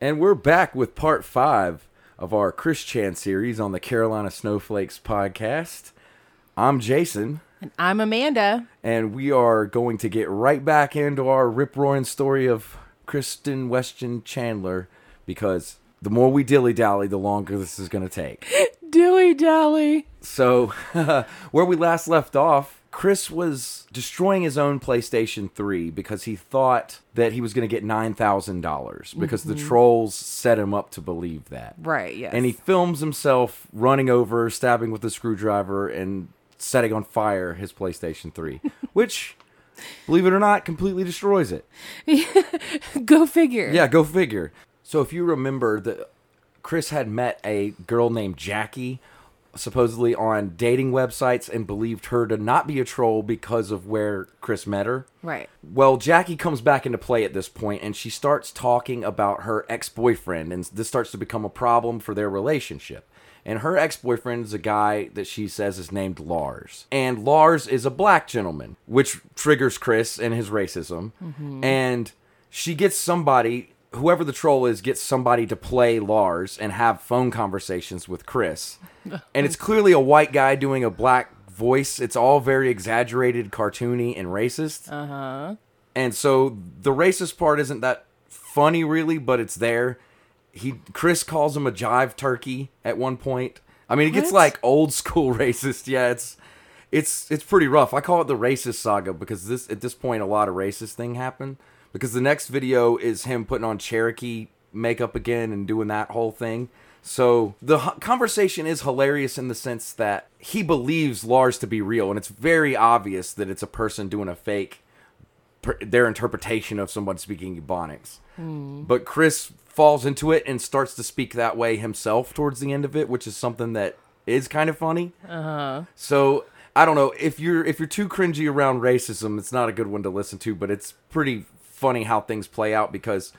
And we're back with part five of our Chris Chan series on the Carolina Snowflakes podcast. I'm Jason, And I'm Amanda. and we are going to get right back into our rip roaring story of Christian Weston Chandler because the more we dilly dally, the longer this is going to take. Dilly dally. So, where we last left off, Chris was destroying his own PlayStation 3 because he thought that he was going to get $9,000 because the mm-hmm. trolls set him up to believe that. Right, yes. And he films himself running over, stabbing with a screwdriver, and setting on fire his PlayStation 3, which, believe it or not, completely destroys it. Go figure. Yeah, go figure. So if you remember that Chris had met a girl named Jackie supposedly on dating websites and believed her to not be a troll because of where Chris met her. Right. Well, Jackie comes back into play at this point and she starts talking about her ex-boyfriend and this starts to become a problem for their relationship. And her ex-boyfriend is a guy that she says is named Lars. And Lars is a black gentleman, which triggers Chris and his racism. Mm-hmm. And she gets somebody, whoever the troll is, gets somebody to play Lars and have phone conversations with Chris. and it's clearly a white guy doing a black voice. It's all very exaggerated, cartoony, and racist. Uh huh. And so the racist part isn't that funny really, but it's there. He Chris calls him a jive turkey at one point. I mean, it gets What? like old school racist. Yeah, it's it's it's pretty rough. I call it the racist saga because this at this point a lot of racist thing happened. Because the next video is him putting on Cherokee makeup again and doing that whole thing. So the h- conversation is hilarious in the sense that he believes Lars to be real, and it's very obvious that it's a person doing a fake per- their interpretation of someone speaking Ebonics. But Chris falls into it and starts to speak that way himself towards the end of it, which is something that is kind of funny. Uh-huh. So I don't know if you're if you're too cringy around racism, it's not a good one to listen to. But it's pretty funny how things play out because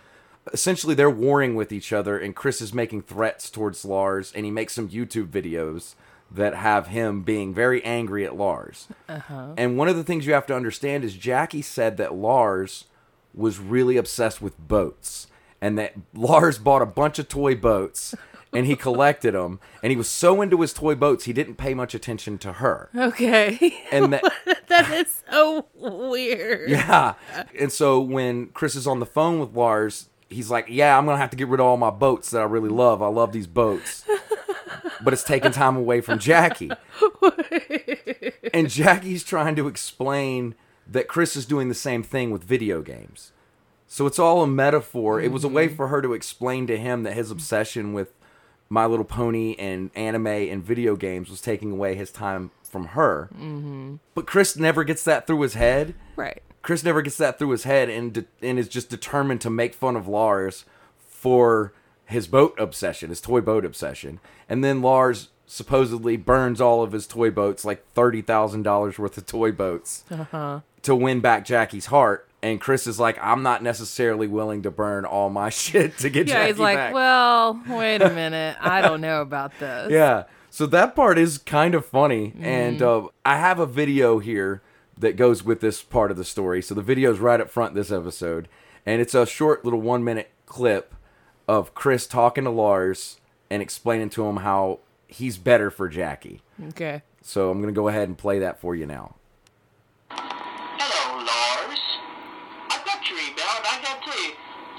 essentially they're warring with each other, and Chris is making threats towards Lars, and he makes some YouTube videos that have him being very angry at Lars. Uh-huh. And one of the things you have to understand is Jackie said that Lars was really obsessed with boats and that Lars bought a bunch of toy boats and he collected them and he was so into his toy boats he didn't pay much attention to her. Okay. And that that is so weird. yeah. And so when Chris is on the phone with Lars, he's like, "Yeah, I'm going to have to get rid of all my boats that I really love. I love these boats." But it's taking time away from Jackie. and Jackie's trying to explain that Chris is doing the same thing with video games. So it's all a metaphor. It was a way mm-hmm. for her to explain to him that his obsession with My Little Pony and anime and video games was taking away his time from her. Mm-hmm. But Chris never gets that through his head. Right. Chris never gets that through his head and de- and is just determined to make fun of Lars for his boat obsession, his toy boat obsession. And then Lars supposedly burns all of his toy boats, like thirty thousand dollars worth of toy boats, to win back Jackie's heart. And Chris is like, I'm not necessarily willing to burn all my shit to get Jackie. Yeah, Jackie he's like, back. well, wait a minute. I don't know about this. Yeah. So that part is kind of funny. And uh, I have a video here that goes with this part of the story. So the video is right up front this episode. And it's a short little one minute clip of Chris talking to Lars and explaining to him how he's better for Jackie. Okay. So I'm going to go ahead and play that for you now. Hello, Lars. I've got your email, and I gotta tell you,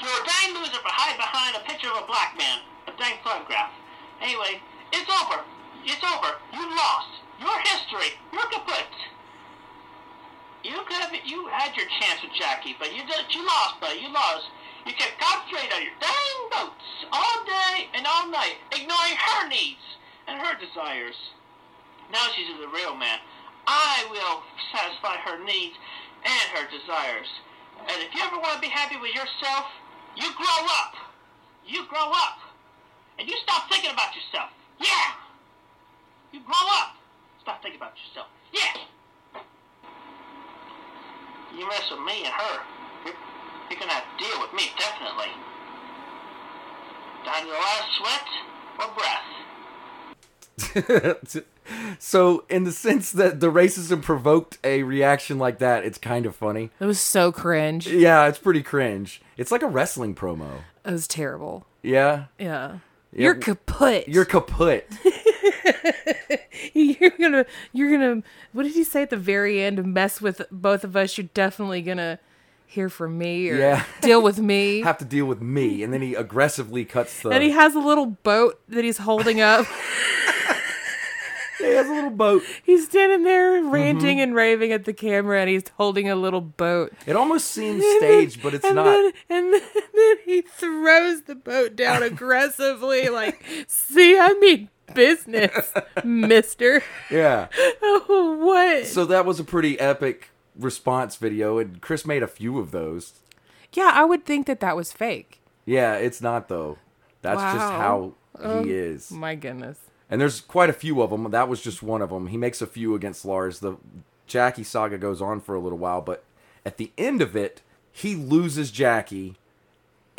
you're a dang loser for hiding behind a picture of a black man, a dang photograph. Anyway, it's over. It's over. You lost. Your history. You're kaput. You could have, you had your chance with Jackie, but you did, you lost, buddy. You lost. You kept concentrating on your dang boats all day and all night, ignoring her needs and her desires. Now she's the real man. I will satisfy her needs and her desires. And if you ever want to be happy with yourself, you grow up. You grow up. And you stop thinking about yourself. Yeah. You grow up. Stop thinking about yourself. Yeah. You mess with me and her, you're, you're going to have to deal with me, definitely. Down to the last sweat or breath. so, in the sense that the racism provoked a reaction like that, it's kind of funny. It was so cringe. Yeah, it's pretty cringe. It's like a wrestling promo. It was terrible. Yeah, Yeah. Yeah, You're kaput. you're kaput. you're gonna you're gonna what did he say at the very end mess with both of us you're definitely gonna hear from me or Yeah. deal with me Have to deal with me, and then he aggressively cuts the. and he has a little boat that he's holding up he has a little boat. he's standing there ranting Mm-hmm. and raving at the camera and he's holding a little boat It almost seems staged, but it's and not. then, and then, then he throws the boat down aggressively like see i mean business mister Yeah. oh what So that was a pretty epic response video, and Chris made a few of those. yeah i would think that that was fake Yeah, it's not though. That's just how he is. my goodness And there's quite a few of them. That was just one of them. He makes a few against Lars. The Jackie saga goes on for a little while, but at the end of it, he loses Jackie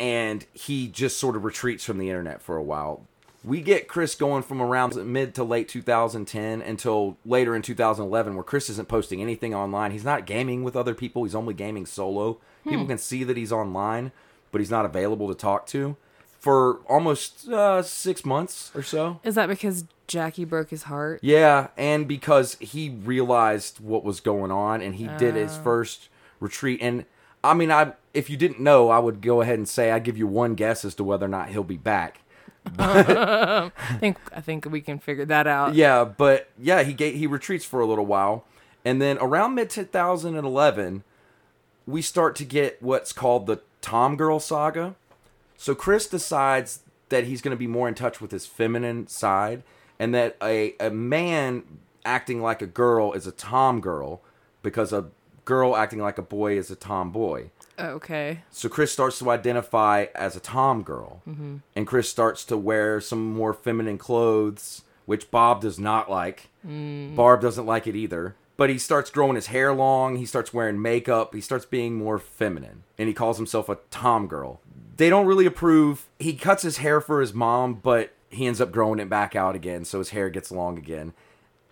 and he just sort of retreats from the internet for a while. We get Chris going from around mid to late 2010 until later in 2011, where Chris isn't posting anything online. He's not gaming with other people, he's only gaming solo. Hmm. People can see that he's online, but he's not available to talk to for almost uh, six months or so. Is that because Jackie broke his heart? Yeah, and because he realized what was going on and he did his first retreat and I mean I if you didn't know, I would go ahead and say I give you one guess as to whether or not he'll be back. I think I think we can figure that out. Yeah, but yeah, he he retreats for a little while and then around mid 2011 we start to get what's called the Tom Girl saga. So Chris decides that he's going to be more in touch with his feminine side and that a, a man acting like a girl is a tom girl because a girl acting like a boy is a tomboy. Oh, okay. So Chris starts to identify as a tom girl. Mm-hmm. And Chris starts to wear some more feminine clothes, which Bob does not like. Mm. Barb doesn't like it either. But he starts growing his hair long. He starts wearing makeup. He starts being more feminine. And he calls himself a tom girl. They don't really approve. He cuts his hair for his mom, but he ends up growing it back out again. So his hair gets long again.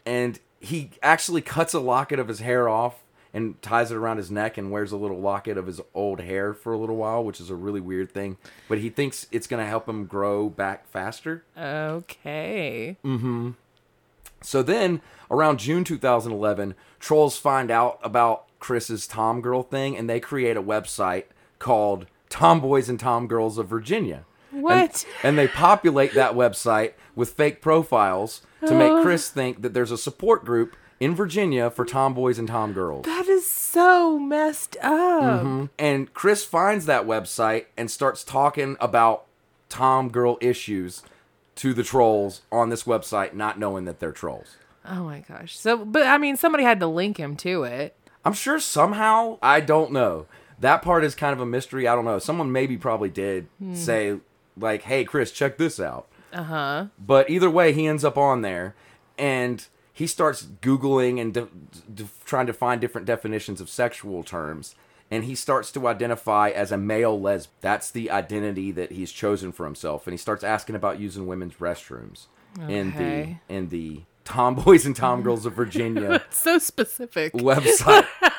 And he actually cuts a locket of his hair off and ties it around his neck and wears a little locket of his old hair for a little while, which is a really weird thing. But he thinks it's going to help him grow back faster. Okay. Mm hmm. So then, around June 2011, trolls find out about Chris's Tom Girl thing and they create a website called Tomboys and Tom Girls of Virginia. What? And, and they populate that website with fake profiles to make oh. Chris think that there's a support group in Virginia for tomboys and tom girls. That is so messed up. Mm-hmm. And Chris finds that website and starts talking about tom girl issues to the trolls on this website, not knowing that they're trolls. Oh my gosh. So, but I mean, somebody had to link him to it. I'm sure somehow, I don't know. That part is kind of a mystery. I don't know. Someone maybe probably did say, like, hey, Chris, check this out. Uh huh. But either way, he ends up on there and he starts Googling and de- de- trying to find different definitions of sexual terms. And he starts to identify as a male lesbian. That's the identity that he's chosen for himself. And he starts asking about using women's restrooms in the in the Tomboys and Tomgirls of Virginia So specific. website.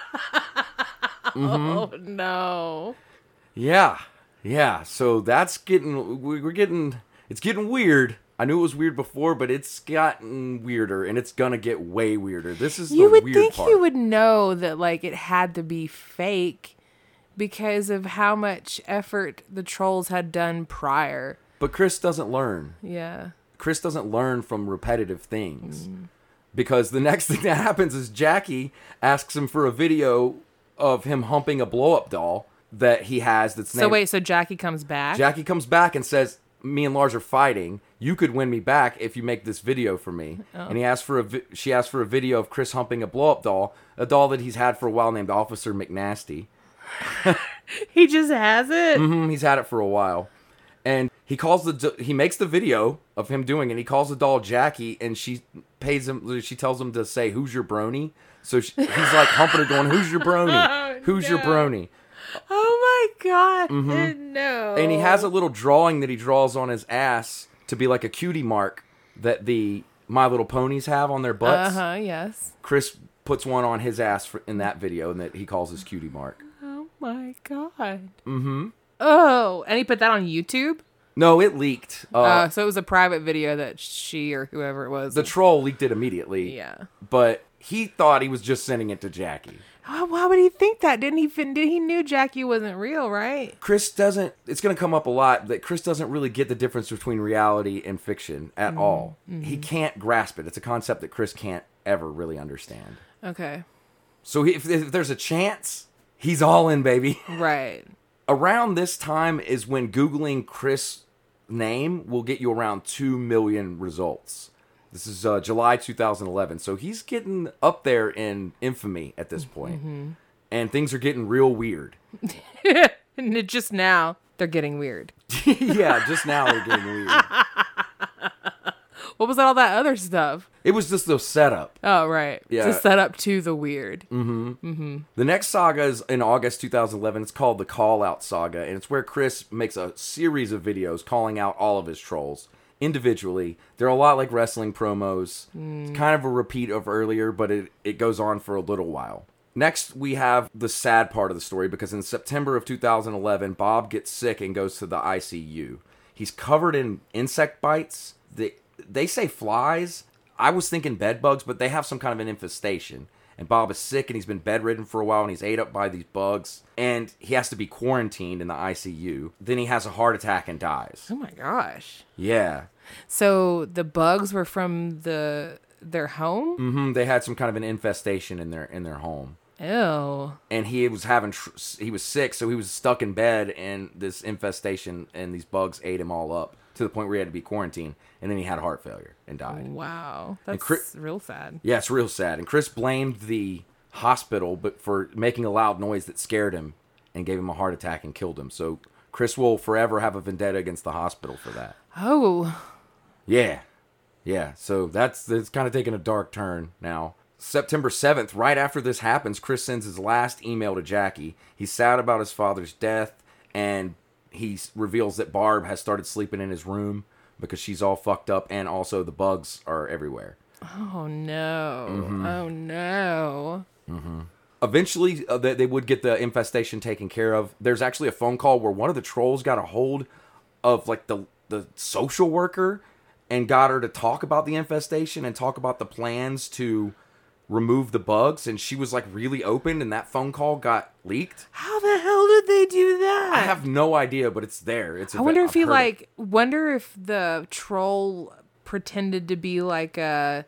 Mm-hmm. Oh no. Yeah, yeah. So that's getting we- we're getting it's getting weird. I knew it was weird before, but it's gotten weirder, and it's gonna get way weirder. This is You would think part. you would know that like it had to be fake because of how much effort the trolls had done prior. But Chris doesn't learn. Yeah. Chris doesn't learn from repetitive things. Mm. Because the next thing that happens is Jackie asks him for a video of him humping a blow up doll that he has that's So named wait, so Jackie comes back? Jackie comes back and says, "Me and Lars are fighting. You could win me back if you make this video for me." Oh. And he asked for a vi- she asked for a video of Chris humping a blow up doll, a doll that he's had for a while named Officer McNasty. he just has it. Mhm, he's had it for a while, and he calls the he makes the video of him doing it. He calls the doll Jackie, and she pays him. She tells him to say, "Who's your brony?" So she, he's like humping her, going, "Who's your brony? Who's your brony?" Oh my god. No. and he has a little drawing that he draws on his ass to be like a cutie mark that the My Little Ponies have on their butts. Uh huh. Yes. Chris puts one on his ass for, in that video, and that he calls his cutie mark. Oh my god. Mm-hmm. Oh, and he put that on YouTube. No, it leaked. Uh, Uh, so it was a private video that she or whoever it was. the troll leaked it immediately. yeah. But he thought he was just sending it to Jackie. Why, why would he think that? Didn't he? fin- Did he knew Jackie wasn't real, right? Chris doesn't. It's going to come up a lot that Chris doesn't really get the difference between reality and fiction at all. He can't grasp it. It's a concept that Chris can't ever really understand. Okay. So if, if there's a chance, he's all in, baby. Right. Around this time is when googling chris name will get you around 2 million results. This is uh, july 2011 so he's getting up there in infamy at this point. and things are getting real weird. And just now they're getting weird. yeah just now they're getting weird What was all that other stuff? it was just the setup Oh, right. Yeah. To set up to the weird. Mm-hmm. Mm-hmm. The next saga is in August 2011. It's called the Call Out Saga, and it's where Chris makes a series of videos calling out all of his trolls individually. They're a lot like wrestling promos. It's kind of a repeat of earlier, but it, it goes on for a little while. Next, we have the sad part of the story because in September of 2011, Bob gets sick and goes to the ICU. He's covered in insect bites. They, they say flies. I was thinking bed bugs, but they have some kind of an infestation. And Bob is sick and he's been bedridden for a while and he's ate up by these bugs. And he has to be quarantined in the ICU. Then he has a heart attack and dies. Oh my gosh. Yeah. So the bugs were from the their home? hmm They had some kind of an infestation in their in their home. Ew. and he was having tr- he was sick so he was stuck in bed and this infestation and these bugs ate him all up to the point where he had to be quarantined and then he had heart failure and died Wow. That's Chri- real sad. yeah it's real sad and chris blamed the hospital but for making a loud noise that scared him and gave him a heart attack and killed him so chris will forever have a vendetta against the hospital for that Oh. yeah. Yeah. So that's it's kind of taking a dark turn now. September 7th, right after this happens, Chris sends his last email to Jackie. He's sad about his father's death and he reveals that Barb has started sleeping in his room because she's all fucked up and also the bugs are everywhere. Oh no. Mm-hmm. Oh no. Eventually, uh, they, they would get the infestation taken care of. There's actually a phone call where one of the trolls got a hold of like the the social worker and got her to talk about the infestation and talk about the plans to remove the bugs and she was like really open and that phone call got leaked. How the hell did they do that? I have no idea, but it's there. It's I wonder if I've he heard it. like wonder if the troll pretended to be like a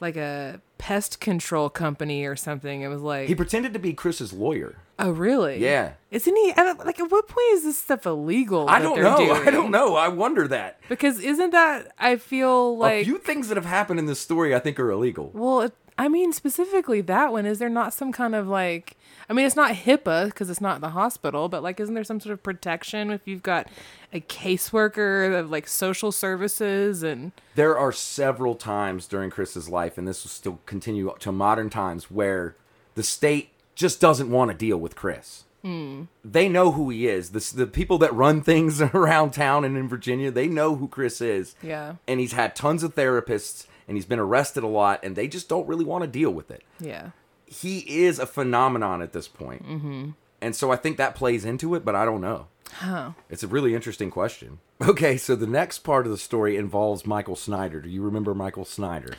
like a pest control company or something. It was like he pretended to be Chris's lawyer. Oh really? Yeah. Isn't he like at what point is this stuff illegal? I don't know. doing? I don't know. I wonder that. Because isn't that I feel like a few things that have happened in this story I think are illegal. well, it, I mean specifically that one. Is there not some kind of like? I mean, it's not HIPAA because it's not the hospital, but like, isn't there some sort of protection if you've got a caseworker of like social services and There are several times during Chris's life, and this will still continue up to modern times, where the state just doesn't want to deal with Chris. Hmm. They know who he is. The, the people that run things around town and in Virginia, they know who Chris is. Yeah. And he's had tons of therapists, and he's been arrested a lot, and they just don't really want to deal with it. yeah? He is a phenomenon at this point. Mm-hmm. And so I think that plays into it, but I don't know. Huh. It's a really interesting question. Okay, so the next part of the story involves Michael Snyder. Do you remember Michael Snyder?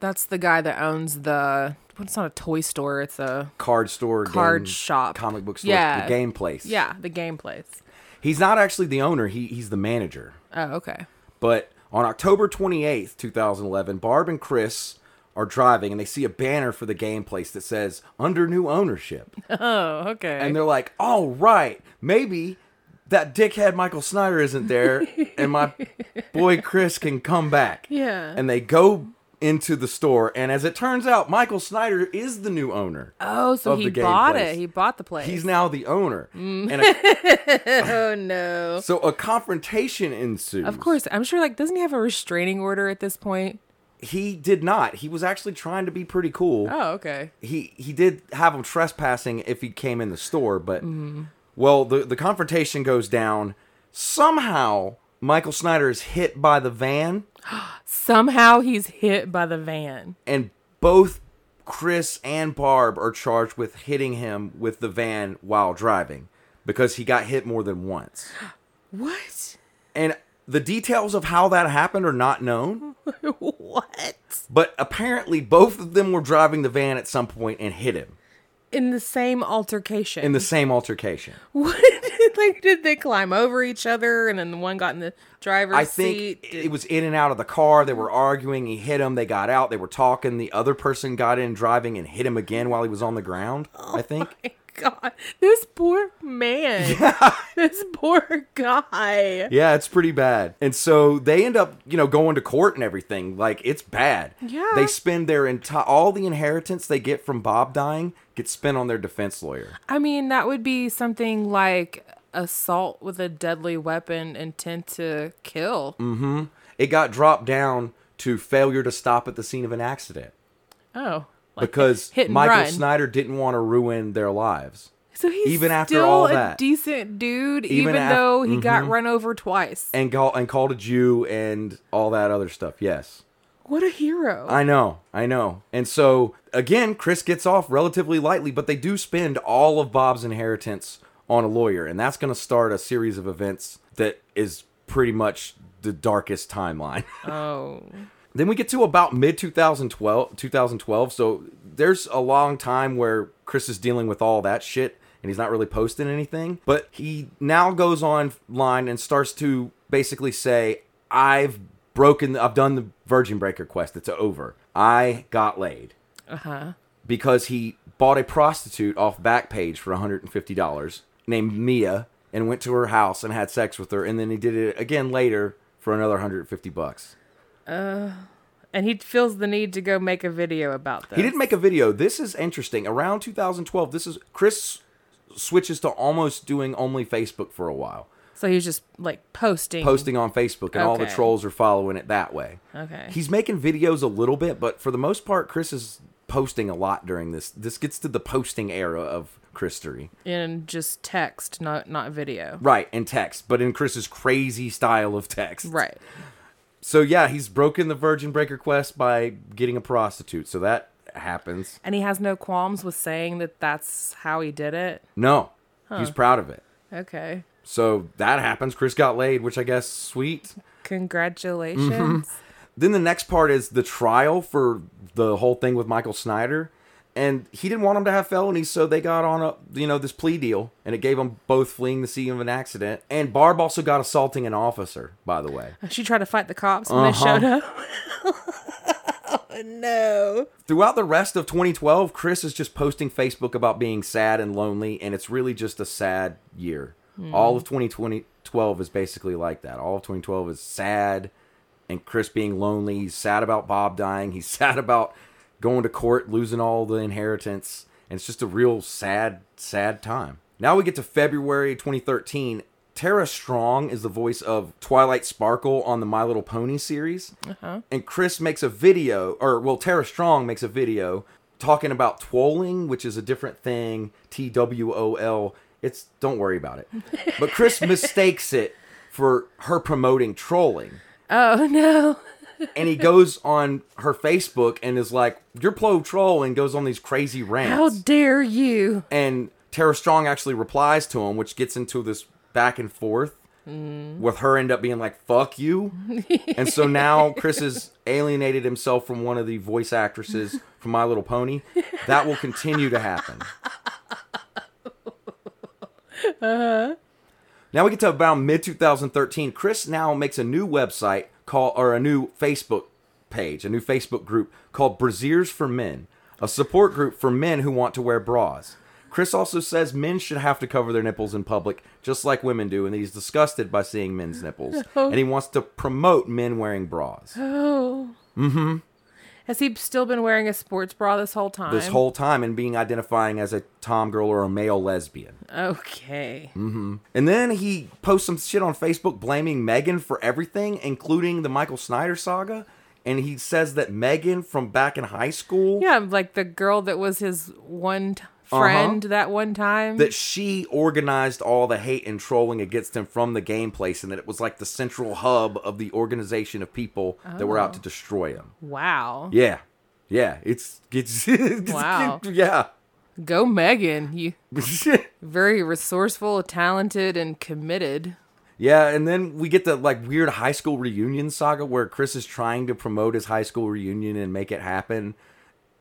That's the guy that owns the. Well, it's not a toy store. It's a Card store, Card game- shop. comic book store, Yeah. the game place. yeah, the game place. He's not actually the owner, he, he's the manager. Oh, okay. But on October 28th, 2011, Barb and Chris are driving and they see a banner for the game place that says under new ownership. Oh, okay. and they're like, "All right, maybe that dickhead Michael Snyder isn't there, and my boy Chris can come back." Yeah. And they go into the store, and as it turns out, Michael Snyder is the new owner. oh, so he bought place. it. He bought the place. He's now the owner. Mm. And a, oh no. so a confrontation ensues. Of course, I'm sure. Like, doesn't he have a restraining order at this point? he did not. He was actually trying to be pretty cool. Oh, okay. he he did have him trespassing if he came in the store, but well, the the confrontation goes down. Somehow, Michael Snyder is hit by the van, Somehow he's hit by the van. and both Chris and Barb are charged with hitting him with the van while driving because he got hit more than once. What? And the details of how that happened are not known, what? but apparently both of them were driving the van at some point and hit him In the same altercation. in the same altercation. what? Like, did they climb over each other and then the one got in the driver's I think seat? it was in and out of the car. They were arguing. He hit him. They got out. They were talking. The other person got in driving and hit him again while he was on the ground. Oh I think. my God, this poor man. Yeah. This poor guy. Yeah, it's pretty bad. And so they end up, you know, going to court and everything. Like it's bad. Yeah. They spend their entire all the inheritance they get from Bob dying gets spent on their defense lawyer. I mean, that would be something like assault with a deadly weapon, intent to kill. Mm-hmm. It got dropped down to failure to stop at the scene of an accident Oh, like because hit and Michael run. Snyder didn't want to ruin their lives. So he's even after still all a that. decent dude, Even even, af- mm-hmm. though he got run over twice. And call and called a Jew and all that other stuff. Yes. What a hero! I know, I know. And so again, Chris gets off relatively lightly, but they do spend all of Bob's inheritance on a lawyer, and that's going to start a series of events that is pretty much the darkest timeline. oh, then we get to about mid 2012, 2012. So there's a long time where Chris is dealing with all that shit and he's not really posting anything. But he now goes online and starts to basically say, I've broken, I've done the Virgin Breaker quest. It's over. I got laid. uh huh. Because he bought a prostitute off Backpage for $150 named Mia and went to her house and had sex with her. And then he did it again later for another 150 bucks. Uh, and he feels the need to go make a video about this. He didn't make a video. This is interesting. Around 2012, this is Chris switches to almost doing only Facebook for a while, So he's just like posting. posting on Facebook, and all the trolls are following it that way. Okay. He's making videos a little bit, but for the most part, Chris is posting a lot during this. This gets to the posting era of Christory. in just text, not not video. Right, in text, but in Chris's crazy style of text. Right. So yeah, he's broken the Virgin Breaker quest by getting a prostitute. So that happens. And he has no qualms with saying that that's how he did it. No, he's proud of it. Okay. So that happens. Chris got laid, which I guess sweet. Congratulations. Mm-hmm. Then the next part is the trial for the whole thing with Michael Snyder. And he didn't want him to have felonies, so they got on a you know this plea deal, and it gave them both fleeing the scene of an accident. And Barb also got assaulting an officer, by the way. She tried to fight the cops when they Uh-huh. showed up. oh, no. Throughout the rest of 2012, Chris is just posting Facebook about being sad and lonely, and it's really just a sad year. All of 2012 is basically like that. All of 2012 is sad, and Chris being lonely. He's sad about Bob dying. He's sad about going to court, losing all the inheritance, and it's just a real sad, sad time. Now we get to February 2013. Tara Strong is the voice of Twilight Sparkle on the My Little Pony series uh-huh. and Chris makes a video, or well, Tara Strong makes a video talking about twolling, which is a different thing. T W O L. It's don't worry about it. But Chris mistakes it for her promoting trolling, Oh, no. and he goes on her Facebook and is like, "You're pro troll," and goes on these crazy rants. How dare you? and Tara Strong actually replies to him, which gets into this back and forth mm. with her end up being like "fuck you," and so now Chris has alienated himself from one of the voice actresses from My Little Pony. That will continue to happen. Uh-huh. Now we get to about mid 2013. Chris now makes a new website called, or a new Facebook page, a new Facebook group called Brassieres for Men, a support group for men who want to wear bras. Chris also says men should have to cover their nipples in public, just like women do, and he's disgusted by seeing men's nipples. And he wants to promote men wearing bras. Oh. Mm-hmm. Has he still been wearing a sports bra this whole time? This whole time and being identifying as a tom girl or a male lesbian. Okay. Mm-hmm. And then he posts some shit on Facebook blaming Megan for everything, including the Michael Snyder saga. And he says that Megan from back in high school. Yeah, like the girl that was his one t- friend that one time. that she organized all the hate and trolling against him from the game place and that it was like the central hub of the organization of people that were out to oh. destroy him. wow. Yeah. Yeah, it's it's, it's Wow. yeah. Go Megan. You very resourceful, talented, and committed. yeah, and then we get the like weird high school reunion saga where Chris is trying to promote his high school reunion and make it happen.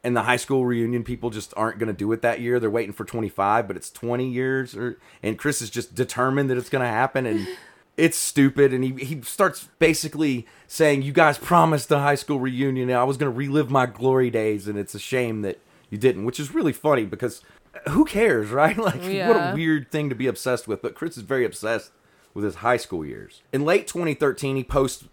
And the high school reunion people just aren't going to do it that year. They're waiting for 25, but it's 20 years or and Chris is just determined that it's going to happen and it's stupid and he he starts basically saying you guys promised the high school reunion and I was going to relive my glory days and it's a shame that you didn't, which is really funny because uh, who cares, right? Like what a weird thing to be obsessed with, but Chris is very obsessed with his high school years. In late 2013, he posts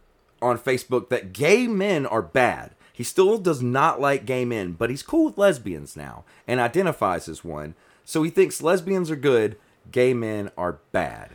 on Facebook that gay men are bad. He still does not like gay men, but he's cool with lesbians now and identifies as one. So he thinks lesbians are good, gay men are bad.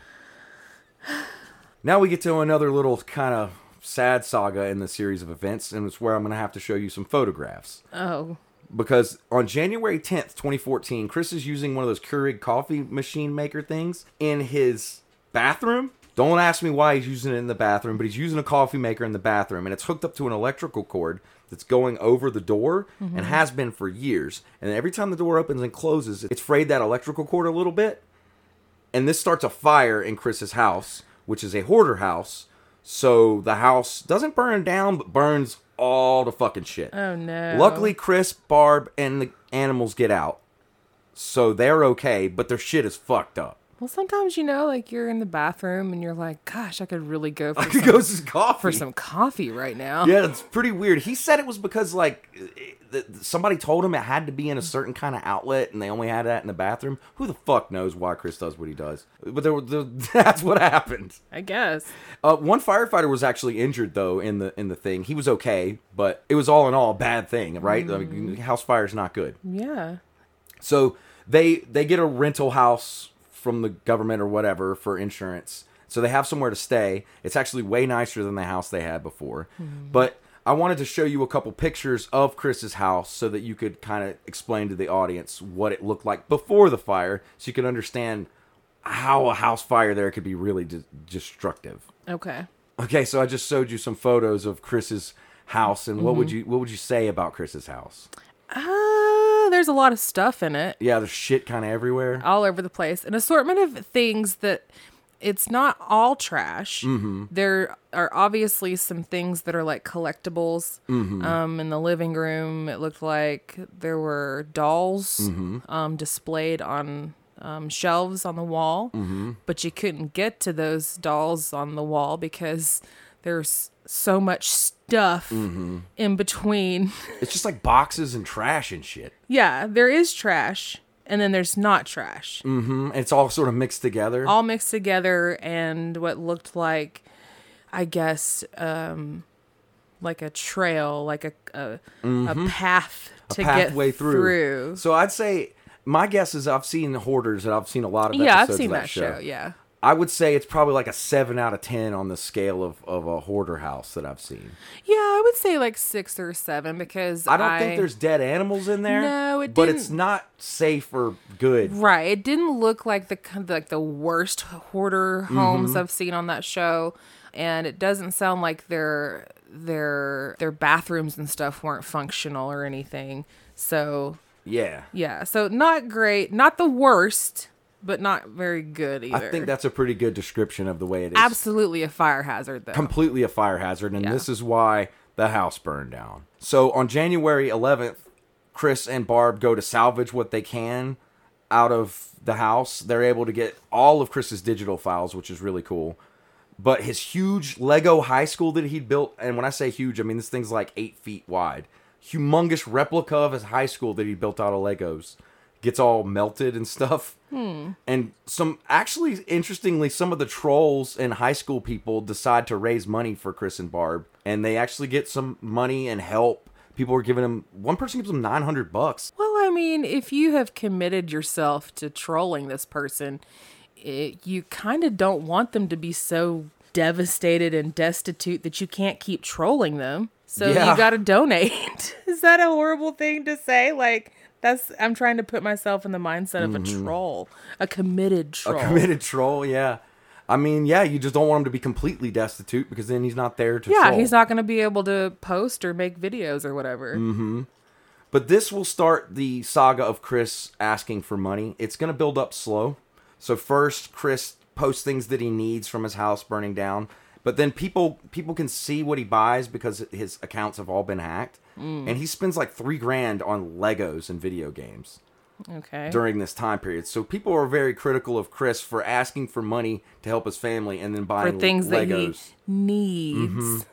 Now we get to another little kind of sad saga in the series of events, and it's where I'm going to have to show you some photographs Oh. because on January 10th, 2014, Chris is using one of those Keurig coffee machine maker things in his bathroom. Don't ask me why he's using it in the bathroom, but he's using a coffee maker in the bathroom and it's hooked up to an electrical cord that's going over the door and mm-hmm. has been for years. And every time the door opens and closes, it's frayed that electrical cord a little bit. And this starts a fire in Chris's house, which is a hoarder house. So the house doesn't burn down, but burns all the fucking shit. Oh no. Luckily, Chris, Barb, and the animals get out. So they're okay, but their shit is fucked up. Well, sometimes you know, like you're in the bathroom and you're like, "Gosh, I could really go for I could some, go some coffee. for some coffee right now." Yeah, it's pretty weird. He said it was because, like, somebody told him it had to be in a certain kind of outlet and they only had that in the bathroom. Who the fuck knows why Chris does what he does? But there, that's what happened. I guess. Uh, one firefighter was actually injured though in the in the thing. He was okay, but it was all in all a bad thing, right? I mean, house fire is not good. Yeah. So they they get a rental house from the government or whatever for insurance. So they have somewhere to stay. It's actually way nicer than the house they had before. But I wanted to show you a couple pictures of Chris's house so that you could kind of explain to the audience what it looked like before the fire so you could understand how a house fire there could be really de- destructive. Okay. Okay, so I just showed you some photos of Chris's house and what would you what would you say about Chris's house? Uh, there's a lot of stuff in it. Yeah, there's shit kind of everywhere. all over the place. An assortment of things that it's not all trash. Mm-hmm. There are obviously some things that are like collectibles. Mm-hmm. Um, in the living room, it looked like there were dolls Mm-hmm. um, displayed on um, shelves on the wall, Mm-hmm. but you couldn't get to those dolls on the wall because there's so much stuff Mm-hmm. in between. It's just like boxes and trash and shit. yeah, there is trash, and then there's not trash. hmm It's all sort of mixed together. all mixed together and what looked like i guess um like a trail like a a, a path to Mm-hmm. pathway get through. through, So I'd say my guess is I've seen Hoarders and I've seen a lot of that show. yeah i've seen that, that, show. yeah I would say it's probably like a seven out of ten on the scale of, of a hoarder house that I've seen. yeah i would say like six or seven because I don't think there's dead animals in there. No, it but it's didn't- not safe or good. right it didn't look like the like the worst hoarder homes Mm-hmm. i've seen on that show and it doesn't sound like their their their bathrooms and stuff weren't functional or anything so Yeah. Yeah, so not great, not the worst, but not very good either. I think that's a pretty good description of the way it is. absolutely a fire hazard though. completely a fire hazard, and Yeah. this is why the house burned down. So on January 11th, Chris and Barb go to salvage what they can out of the house. They're able to get all of Chris's digital files, which is really cool. But his huge Lego high school that he'd built, and when I say huge, I mean this thing's like eight feet wide. Humongous replica of his high school that he built out of Legos gets all melted and stuff. Hmm. And some actually interestingly, some of the trolls and high school people decide to raise money for Chris and Barb, and they actually get some money and help. People are giving them one person gives them nine hundred bucks. well, I mean, if you have committed yourself to trolling this person, it, you kind of don't want them to be so devastated and destitute that you can't keep trolling them. So Yeah. you got to donate. Is that a horrible thing to say? Like That's I'm trying to put myself in the mindset of a troll, a committed troll. Mm-hmm. A committed troll, yeah. I mean, yeah, you just don't want him to be completely destitute because then he's not there to yeah, troll. he's not going to be able to post or make videos or whatever. Mm-hmm. But this will start the saga of Chris asking for money. It's going to build up slow. So first, Chris posts things that he needs from his house burning down, but then people people can see what he buys because his accounts have all been hacked, Mm. and he spends like three grand on Legos and video games Okay. during this time period. So people are very critical of Chris for asking for money to help his family and then for buying things that Legos he needs.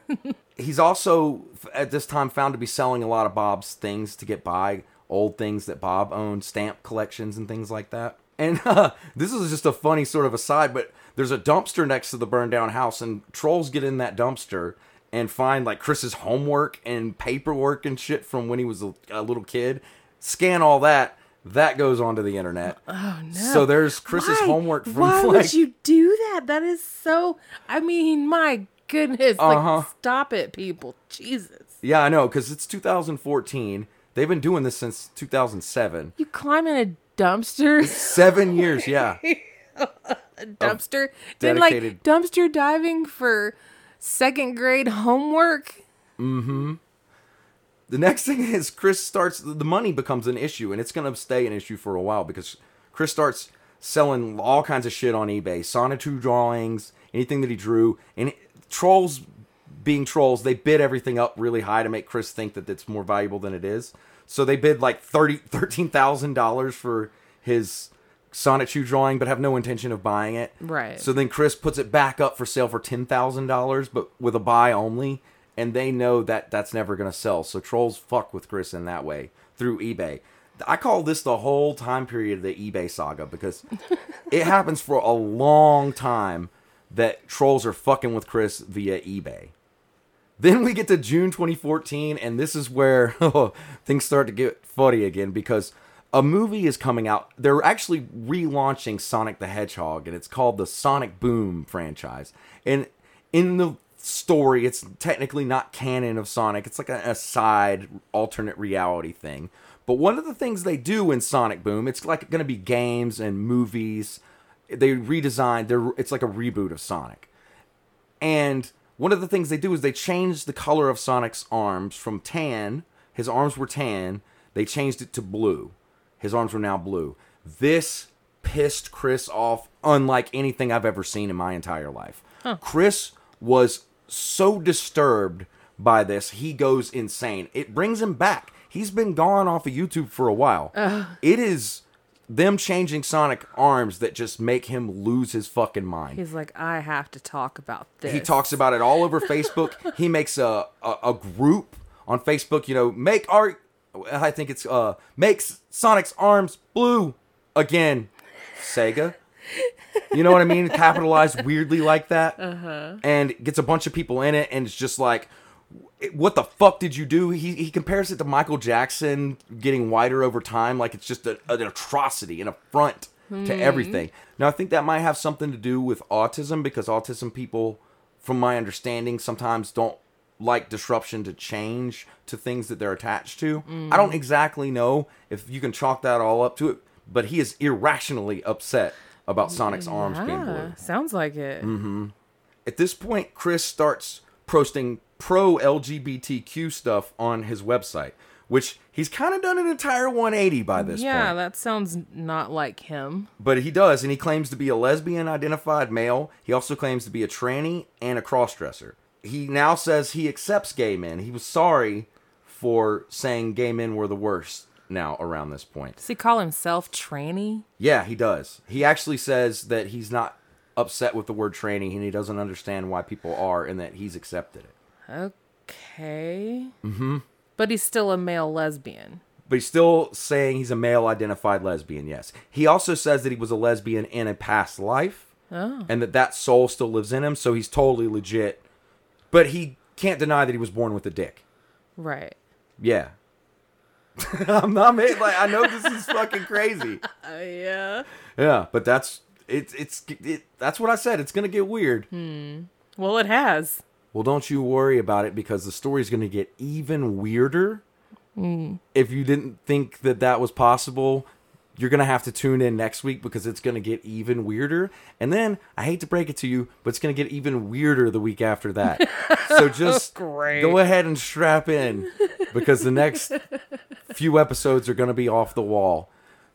he's also at this time found to be selling a lot of Bob's things to get by, old things that Bob owned, stamp collections and things like that. And uh, this is just a funny sort of aside, but there's a dumpster next to the burned down house, and trolls get in that dumpster and find like Chris's homework and paperwork and shit from when he was a, a little kid. Scan all that. That goes onto the internet. Oh no! So there's Chris's Why? homework from Why like would you do that? That is so. I mean, my goodness! Uh-huh. Like, stop it, people! Jesus! Yeah, I know, because it's 2014. They've been doing this since 2007. You climb in a dumpster, Seven years, yeah. dumpster, then like dedicated- dumpster diving for second grade homework. Mm-hmm. The next thing is Chris starts the money becomes an issue and it's going to stay an issue for a while because Chris starts selling all kinds of shit on eBay, Sonichu drawings, anything that he drew, and it- trolls being trolls, they bid everything up really high to make Chris think that it's more valuable than it is. So they bid like thirty thirteen thousand dollars for his Sonichu drawing, but have no intention of buying it. Right. So then Chris puts it back up for sale for ten thousand dollars, but with a buy only, and they know that that's never going to sell. So trolls fuck with Chris in that way through eBay. I call this the whole time period of the eBay saga because it happens for a long time that trolls are fucking with Chris via eBay. Then we get to June 2014, and this is where oh, things start to get funny again because a movie is coming out. They're actually relaunching Sonic the Hedgehog, and it's called the Sonic Boom franchise. And in the story, it's technically not canon of Sonic, it's like a, a side alternate reality thing. But one of the things they do in Sonic Boom, it's like going to be games and movies. They redesigned. They're, it's like a reboot of Sonic. And one of the things they do is they change the color of Sonic's arms from tan. His arms were tan. They changed it to blue. His arms were now blue. This pissed Chris off unlike anything I've ever seen in my entire life. Chris was so disturbed by this, he goes insane. It brings him back. He's been gone off of YouTube for a while. It is them changing Sonic arms that just make him lose his fucking mind. He's like, I have to talk about this. He talks about it all over Facebook. he makes a, a a group on Facebook. You know, make art. I think it's uh makes Sonic's arms blue again. Sega. You know what I mean? Capitalized weirdly like that. Uh-huh. And gets a bunch of people in it, and it's just like, what the fuck did you do? He, he compares it to Michael Jackson getting whiter over time, like it's just a, an atrocity, an affront to hmm. everything. Now, I think that might have something to do with autism because autism people, from my understanding, sometimes don't like disruption to change to things that they're attached to. I don't hmm. exactly know if you can chalk that all up to it, but he is irrationally upset about Sonic's arms being blue. Yeah, sounds like it. Mm-hmm. At this point, Chris starts posting pro LGBTQ stuff on his website, which he's kind of done an entire 180 by this yeah, point. Yeah, that sounds not like him. But he does, and he claims to be a lesbian identified male. He also claims to be a tranny and a crossdresser. He now says he accepts gay men. He was sorry for saying gay men were the worst now around this point. Does he call himself tranny? Yeah, he does. He actually says that he's not upset with the word training and he doesn't understand why people are and that he's accepted it. Okay. Mm-hmm. But he's still a male lesbian. But he's still saying he's a male identified lesbian, yes. He also says that he was a lesbian in a past life Oh. and that that soul still lives in him, so he's totally legit. But he can't deny that he was born with a dick. Right. Yeah. I'm not made like I know this is fucking crazy. Uh, yeah. Yeah, but that's it's it's it, that's what I said. It's gonna get weird. Hmm. Well, it has. Well, don't you worry about it because the story's gonna get even weirder hmm. If you didn't think that that was possible, you're going to have to tune in next week because it's going to get even weirder. And then, I hate to break it to you, but it's going to get even weirder the week after that. so just oh, Great. go ahead and strap in because the next few episodes are going to be off the wall.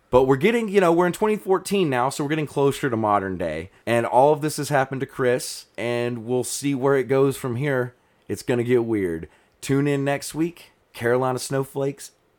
But we're getting, you know, we're in 2014 now, so we're getting closer to modern day. And all of this has happened to Chris, and we'll see where it goes from here. It's going to get weird. Tune in next week. Carolina Snowflakes